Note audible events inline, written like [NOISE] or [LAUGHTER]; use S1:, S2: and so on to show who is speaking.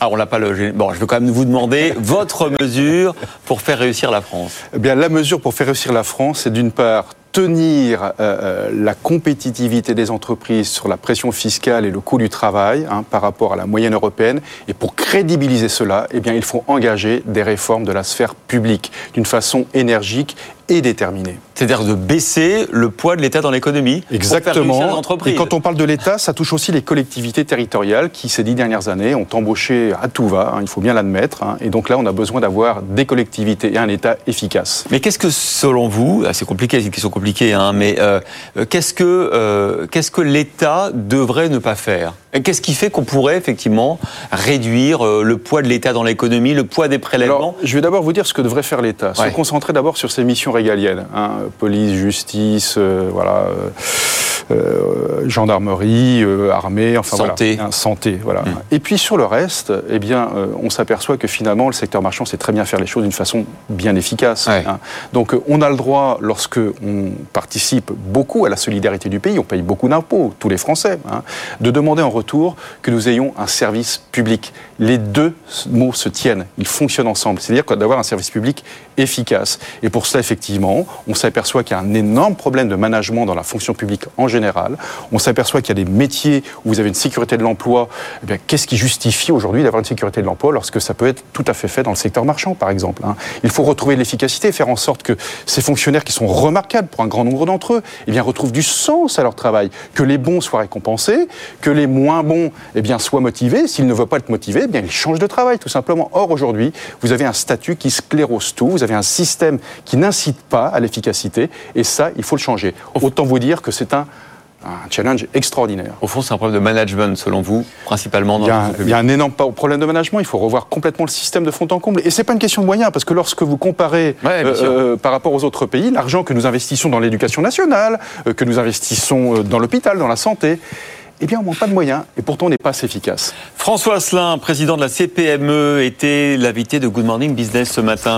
S1: Alors, on l'a pas logé. Bon, je veux quand même vous demander [LAUGHS] votre mesure pour faire réussir la France.
S2: Eh bien, la mesure pour faire réussir la France, c'est d'une part tenir euh, euh, la compétitivité des entreprises sur la pression fiscale et le coût du travail hein, par rapport à la moyenne européenne. Et pour crédibiliser cela, eh bien, il faut engager des réformes de la sphère publique d'une façon énergique et déterminée.
S1: C'est-à-dire de baisser le poids de l'État dans l'économie.
S2: Exactement. Et quand on parle de l'État, ça touche aussi les collectivités territoriales qui, ces dix dernières années, ont embauché à tout va, hein, il faut bien l'admettre. Hein. et donc là, on a besoin d'avoir des collectivités et un État efficace.
S1: Mais qu'est-ce que, selon vous, ah, c'est compliqué, c'est une question compliquée, hein, mais euh, qu'est-ce que, euh, qu'est-ce que l'État devrait ne pas faire? Qu'est-ce qui fait qu'on pourrait effectivement réduire euh, le poids de l'État dans l'économie, le poids des prélèvements Alors,
S2: Je vais d'abord vous dire ce que devrait faire l'État. Se concentrer d'abord sur ses missions régaliennes. Hein, police, justice, euh, voilà. Euh, gendarmerie, armée, enfin
S1: santé.
S2: voilà, santé, voilà. Et puis sur le reste, eh bien, on s'aperçoit que finalement le secteur marchand sait très bien faire les choses d'une façon bien efficace. Hein. Donc on a le droit, lorsque on participe beaucoup à la solidarité du pays, on paye beaucoup d'impôts, tous les Français, hein, de demander en retour que nous ayons un service public. Les deux mots se tiennent, ils fonctionnent ensemble. C'est-à-dire d'avoir un service public efficace. Et pour cela, effectivement, on s'aperçoit qu'il y a un énorme problème de management dans la fonction publique en général. On s'aperçoit qu'il y a des métiers où vous avez une sécurité de l'emploi. Eh qu'est-ce qui justifie aujourd'hui d'avoir une sécurité de l'emploi lorsque ça peut être tout à fait fait dans le secteur marchand, par exemple hein? Il faut retrouver l'efficacité, faire en sorte que ces fonctionnaires qui sont remarquables pour un grand nombre d'entre eux, eh bien, retrouvent du sens à leur travail, que les bons soient récompensés, que les moins bons eh bien, soient motivés. S'ils ne veulent pas être motivés, eh bien, ils changent de travail, tout simplement. Or, aujourd'hui, vous avez un statut qui sclérose tout, vous avez un système qui n'incite pas à l'efficacité, et ça, il faut le changer. Autant vous dire que c'est un un challenge extraordinaire.
S1: Au fond, c'est un problème de management, selon vous, principalement dans
S2: il y, a un, il y a un énorme problème de management. Il faut revoir complètement le système de fond en comble. Et c'est pas une question de moyens, parce que lorsque vous comparez euh, euh, par rapport aux autres pays, l'argent que nous investissons dans l'éducation nationale, euh, que nous investissons dans l'hôpital, dans la santé, eh bien, on manque pas de moyens et pourtant on n'est pas assez efficace.
S1: François Asselin, président de la CPME, était l'invité de Good Morning Business ce matin.